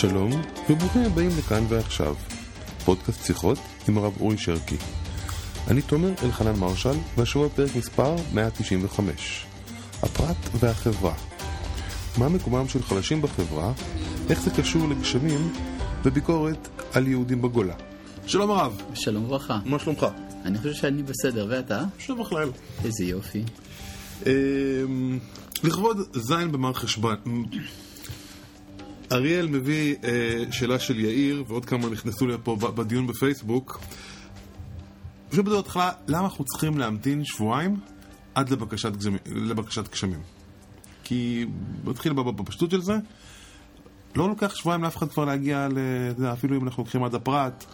שלום, וברוכים הבאים לכאן ועכשיו. פודקאסט שיחות עם הרב אורי שרקי. אני תומר אלחנן מרשל, והשבוע פרק מספר 195. הפרט והחברה. מה מקומם של חלשים בחברה, איך זה קשור לגשמים וביקורת על יהודים בגולה. שלום הרב. שלום וברכה. מה שלומך? אני חושב שאני בסדר, ואתה? שבח לאל. איזה יופי. אמ, לכבוד זין במר חשבון. אריאל מביא אה, שאלה של יאיר, ועוד כמה נכנסו לי פה בדיון בפייסבוק. פשוט בדעות התחלה, למה אנחנו צריכים להמתין שבועיים עד לבקשת, גזמי, לבקשת גשמים? כי, נתחיל בפשטות של זה, לא לוקח שבועיים לאף אחד כבר להגיע, ל, אפילו אם אנחנו לוקחים עד הפרט,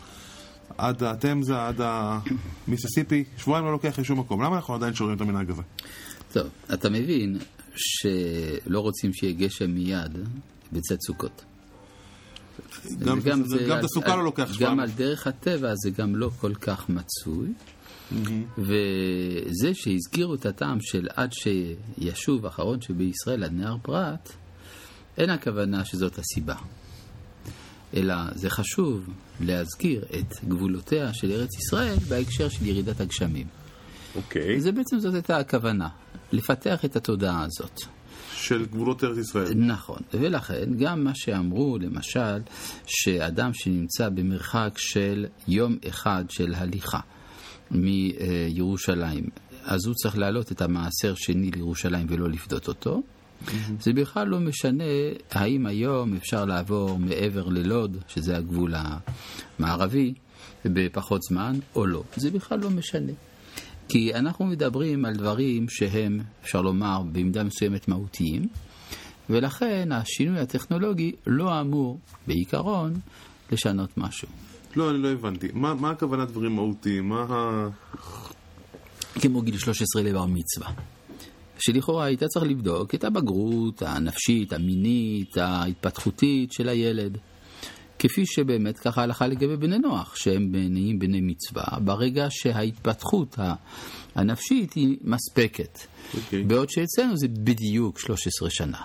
עד התמזה, עד המיסיסיפי, שבועיים לא לוקח לשום מקום. למה אנחנו עדיין שורים את המנהג הזה? טוב, אתה מבין שלא רוצים שיהיה גשם מיד בצאת סוקות. גם, וגם זה, גם את הסוכה לא לוקח שבועיים. גם על דרך הטבע זה גם לא כל כך מצוי. וזה שהזכירו את הטעם של עד שישוב אחרון שבישראל עד נהר פרת, אין הכוונה שזאת הסיבה. אלא זה חשוב להזכיר את גבולותיה של ארץ ישראל בהקשר של ירידת הגשמים. אוקיי. זה בעצם זאת הייתה הכוונה, לפתח את התודעה הזאת. של גבולות ארץ ישראל. נכון, ולכן גם מה שאמרו, למשל, שאדם שנמצא במרחק של יום אחד של הליכה מירושלים, אז הוא צריך להעלות את המעשר שני לירושלים ולא לפדות אותו. זה בכלל לא משנה האם היום אפשר לעבור מעבר ללוד, שזה הגבול המערבי, בפחות זמן או לא. זה בכלל לא משנה. כי אנחנו מדברים על דברים שהם, אפשר לומר, במידה מסוימת מהותיים, ולכן השינוי הטכנולוגי לא אמור, בעיקרון, לשנות משהו. לא, אני לא הבנתי. מה, מה הכוונה דברים מהותיים? מה ה... כמו גיל 13 לבר מצווה. שלכאורה היית צריך לבדוק את הבגרות הנפשית, המינית, ההתפתחותית של הילד. כפי שבאמת ככה הלכה לגבי בני נוח, שהם נהיים בני מצווה, ברגע שההתפתחות הנפשית היא מספקת. אוקיי. Okay. בעוד שאצלנו זה בדיוק 13 שנה.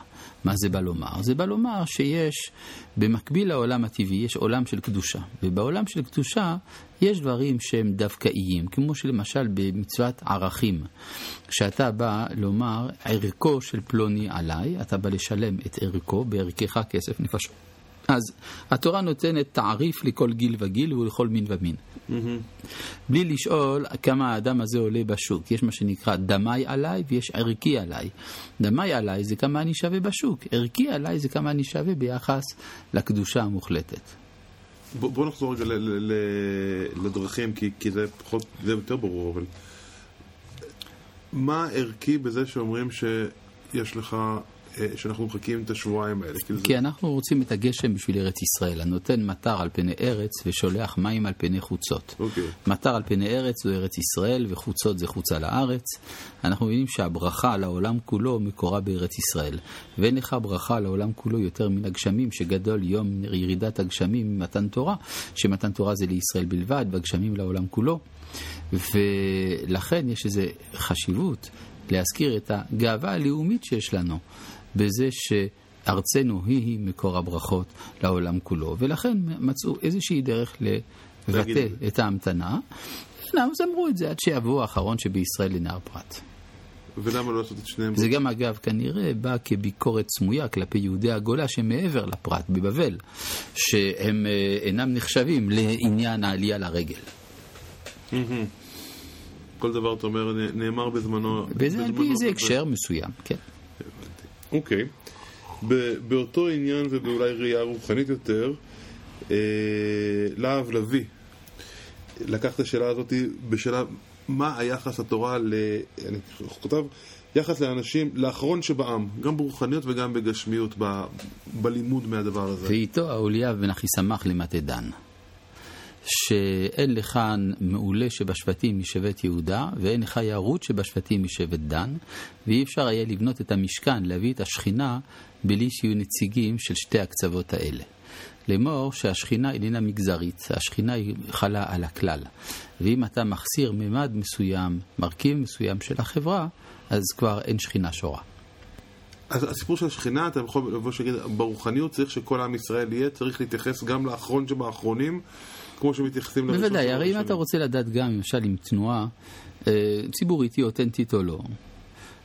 מה זה בא לומר? זה בא לומר שיש, במקביל לעולם הטבעי, יש עולם של קדושה. ובעולם של קדושה יש דברים שהם דווקאיים, כמו שלמשל במצוות ערכים. כשאתה בא לומר, ערכו של פלוני עליי, אתה בא לשלם את ערכו, בערכך כסף נפשות. אז התורה נותנת תעריף לכל גיל וגיל ולכל מין ומין. Mm-hmm. בלי לשאול כמה האדם הזה עולה בשוק. יש מה שנקרא דמי עליי ויש ערכי עליי. דמי עליי זה כמה אני שווה בשוק, ערכי עליי זה כמה אני שווה ביחס לקדושה המוחלטת. בוא, בוא נחזור רגע ל, ל, ל, לדרכים, כי, כי זה פחות, זה יותר ברור, אבל מה ערכי בזה שאומרים שיש לך שאנחנו מחכים את השבועיים האלה. כי, כי אנחנו רוצים את הגשם בשביל ארץ ישראל, הנותן מטר על פני ארץ ושולח מים על פני חוצות. אוקיי. מטר על פני ארץ זו ארץ ישראל וחוצות זה חוצה לארץ. אנחנו מבינים שהברכה לעולם כולו מקורה בארץ ישראל. ואין לך ברכה לעולם כולו יותר מן הגשמים, שגדול יום ירידת הגשמים ממתן תורה, שמתן תורה זה לישראל בלבד, והגשמים לעולם כולו. ולכן יש איזו חשיבות להזכיר את הגאווה הלאומית שיש לנו. בזה שארצנו היא מקור הברכות לעולם כולו, ולכן מצאו איזושהי דרך לבטא את ההמתנה. אז אמרו את זה עד שיבוא האחרון שבישראל לנהר פרת. ולמה לא לעשות את שניהם? זה גם אגב כנראה בא כביקורת סמויה כלפי יהודי הגולה שמעבר לפרת בבבל, שהם אינם נחשבים לעניין העלייה לרגל. כל דבר, אתה אומר, נאמר בזמנו... בזה על פי איזה הקשר מסוים, כן. אוקיי. באותו עניין ובאולי ראייה רוחנית יותר, אה, להב לביא לקח את השאלה הזאת בשאלה מה היחס התורה, ל... אני כותב, יחס לאנשים, לאחרון שבעם, גם ברוחניות וגם בגשמיות, ב... בלימוד מהדבר הזה. ואיתו האוליה בן אחיסמך למטה דן. שאין לך מעולה שבשבטים משבט יהודה, ואין לך יערות שבשבטים משבט דן, ואי אפשר היה לבנות את המשכן, להביא את השכינה, בלי שיהיו נציגים של שתי הקצוות האלה. לאמור שהשכינה איננה מגזרית, השכינה היא חלה על הכלל. ואם אתה מחסיר ממד מסוים, מרכיב מסוים של החברה, אז כבר אין שכינה שורה. אז הסיפור של השכינה, אתה יכול לבוא שיגיד, ברוחניות צריך שכל עם ישראל יהיה, צריך להתייחס גם לאחרון שבאחרונים, כמו שמתייחסים לראשון בוודאי, הרי אם. אתה רוצה לדעת גם, למשל, אם תנועה אה, ציבורית היא אותנטית או לא,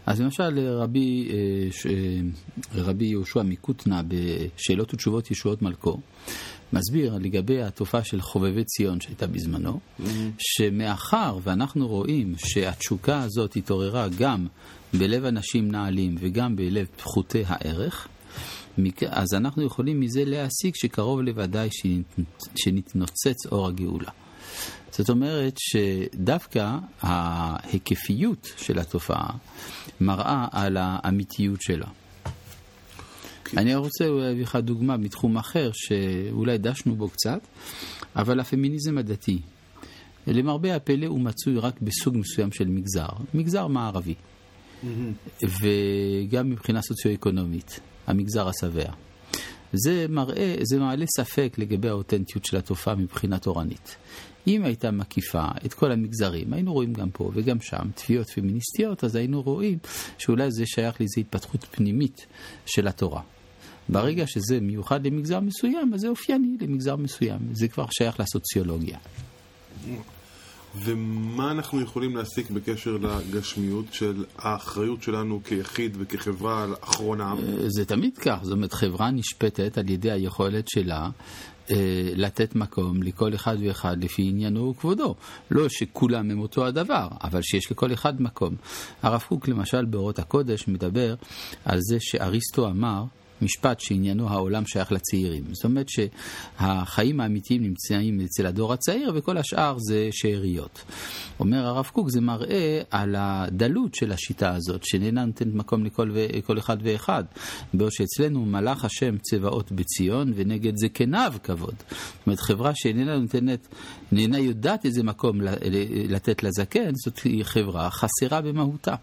אז למשל רבי, אה, אה, רבי יהושע מקוטנה בשאלות ותשובות ישועות מלכו, מסביר לגבי התופעה של חובבי ציון שהייתה בזמנו, שמאחר ואנחנו רואים שהתשוקה הזאת התעוררה גם בלב אנשים נעלים וגם בלב פחותי הערך, אז אנחנו יכולים מזה להסיק שקרוב לוודאי שנת- שנתנוצץ אור הגאולה. זאת אומרת שדווקא ההיקפיות של התופעה מראה על האמיתיות שלה. כי- אני רוצה אולי להביא לך דוגמה מתחום אחר שאולי דשנו בו קצת, אבל הפמיניזם הדתי, למרבה הפלא הוא מצוי רק בסוג מסוים של מגזר, מגזר מערבי, וגם מבחינה סוציו-אקונומית, המגזר השבע. זה מראה, זה מעלה ספק לגבי האותנטיות של התופעה מבחינה תורנית. אם הייתה מקיפה את כל המגזרים, היינו רואים גם פה וגם שם תביעות פמיניסטיות, אז היינו רואים שאולי זה שייך לאיזו התפתחות פנימית של התורה. ברגע שזה מיוחד למגזר מסוים, אז זה אופייני למגזר מסוים. זה כבר שייך לסוציולוגיה. ומה אנחנו יכולים להסיק בקשר לגשמיות של האחריות שלנו כיחיד וכחברה על העם? זה תמיד כך, זאת אומרת, חברה נשפטת על ידי היכולת שלה אה, לתת מקום לכל אחד ואחד לפי עניינו וכבודו. לא שכולם הם אותו הדבר, אבל שיש לכל אחד מקום. הרב קוק למשל באורות הקודש מדבר על זה שאריסטו אמר משפט שעניינו העולם שייך לצעירים. זאת אומרת שהחיים האמיתיים נמצאים אצל הדור הצעיר וכל השאר זה שאריות. אומר הרב קוק, זה מראה על הדלות של השיטה הזאת, שאיננה נותנת מקום לכל ו- כל אחד ואחד. בעוד שאצלנו מלאך השם צבאות בציון ונגד זקניו כבוד. זאת אומרת, חברה שאיננה נותנת, איננה יודעת איזה מקום לתת לזקן, זאת חברה חסרה במהותה.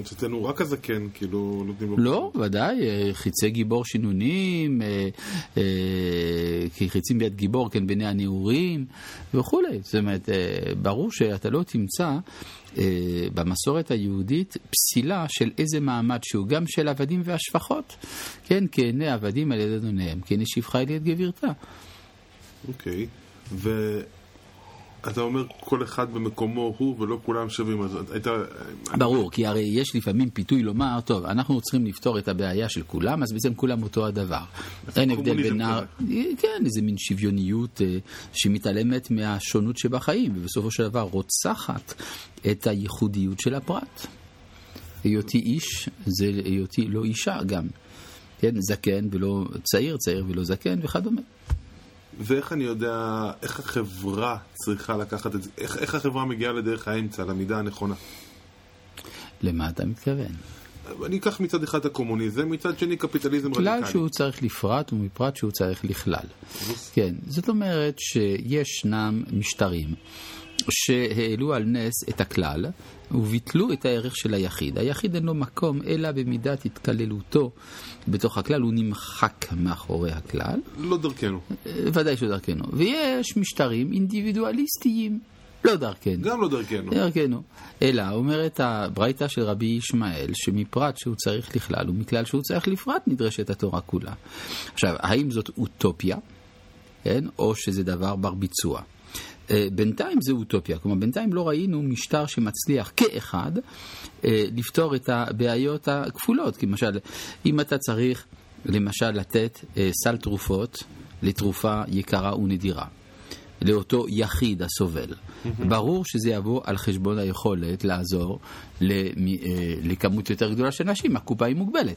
אצלנו רק הזקן, כאילו, נותנים לו... לא, ודאי, אה, חיצי גיבור שינונים, אה, אה, כי חיצים ביד גיבור, כן, בעיני הנעורים וכולי. זאת אומרת, אה, ברור שאתה לא תמצא במסורת היהודית פסילה של איזה מעמד שהוא, גם של עבדים והשפחות. כן, כעיני עבדים על ידי אדוניהם, כעיני שפחה על יד גבירתה. אוקיי. ואתה אומר כל אחד במקומו הוא ולא כולם שווים, אז הייתה... ברור, כי הרי יש לפעמים פיתוי לומר, טוב, אנחנו צריכים לפתור את הבעיה של כולם, אז בעצם כולם אותו הדבר. אין הבדל בין... ה- כן, איזה מין שוויוניות אה, שמתעלמת מהשונות שבחיים, ובסופו של דבר רוצחת את הייחודיות של הפרט. היותי איש זה היותי לא אישה גם. כן, זקן ולא צעיר, צעיר ולא זקן וכדומה. ואיך אני יודע, איך החברה צריכה לקחת את זה, איך, איך החברה מגיעה לדרך האמצע, למידה הנכונה? למה אתה מתכוון? אני אקח מצד אחד את הקומוניזם, מצד שני קפיטליזם כלל רדיקלי. שהוא צריך לפרט ומפרט שהוא צריך לכלל. כן, זאת אומרת שישנם משטרים שהעלו על נס את הכלל וביטלו את הערך של היחיד. היחיד אין לו מקום אלא במידת התקללותו בתוך הכלל, הוא נמחק מאחורי הכלל, לא דרכנו. ודאי שהוא דרכנו. ויש משטרים אינדיבידואליסטיים, לא דרכנו. גם לא דרכנו. דרכנו. אלא אומרת הברייתא של רבי ישמעאל, שמפרט שהוא צריך לכלל ומכלל שהוא צריך לפרט נדרשת התורה כולה. עכשיו, האם זאת אוטופיה, כן, או שזה דבר בר ביצוע? אה, בינתיים זה אוטופיה, כלומר בינתיים לא ראינו משטר שמצליח כאחד אה, לפתור את הבעיות הכפולות, כי למשל, אם אתה צריך למשל לתת אה, סל תרופות לתרופה יקרה ונדירה, לאותו יחיד הסובל. ברור שזה יבוא על חשבון היכולת לעזור למי- אה, לכמות יותר גדולה של נשים, הקופה היא מוגבלת.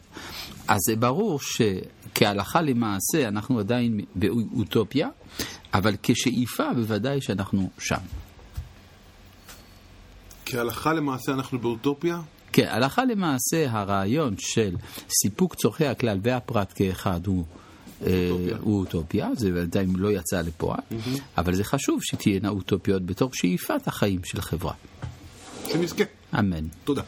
אז זה ברור שכהלכה למעשה אנחנו עדיין באוטופיה, אבל כשאיפה בוודאי שאנחנו שם. כהלכה למעשה אנחנו באוטופיה? כן, הלכה למעשה הרעיון של סיפוק צורכי הכלל והפרט כאחד הוא... אה, אוטופיה. הוא אוטופיה, זה בינתיים לא יצא לפועל, אבל זה חשוב שתהיינה אוטופיות בתור שאיפת החיים של חברה. שנזכה. אמן. תודה.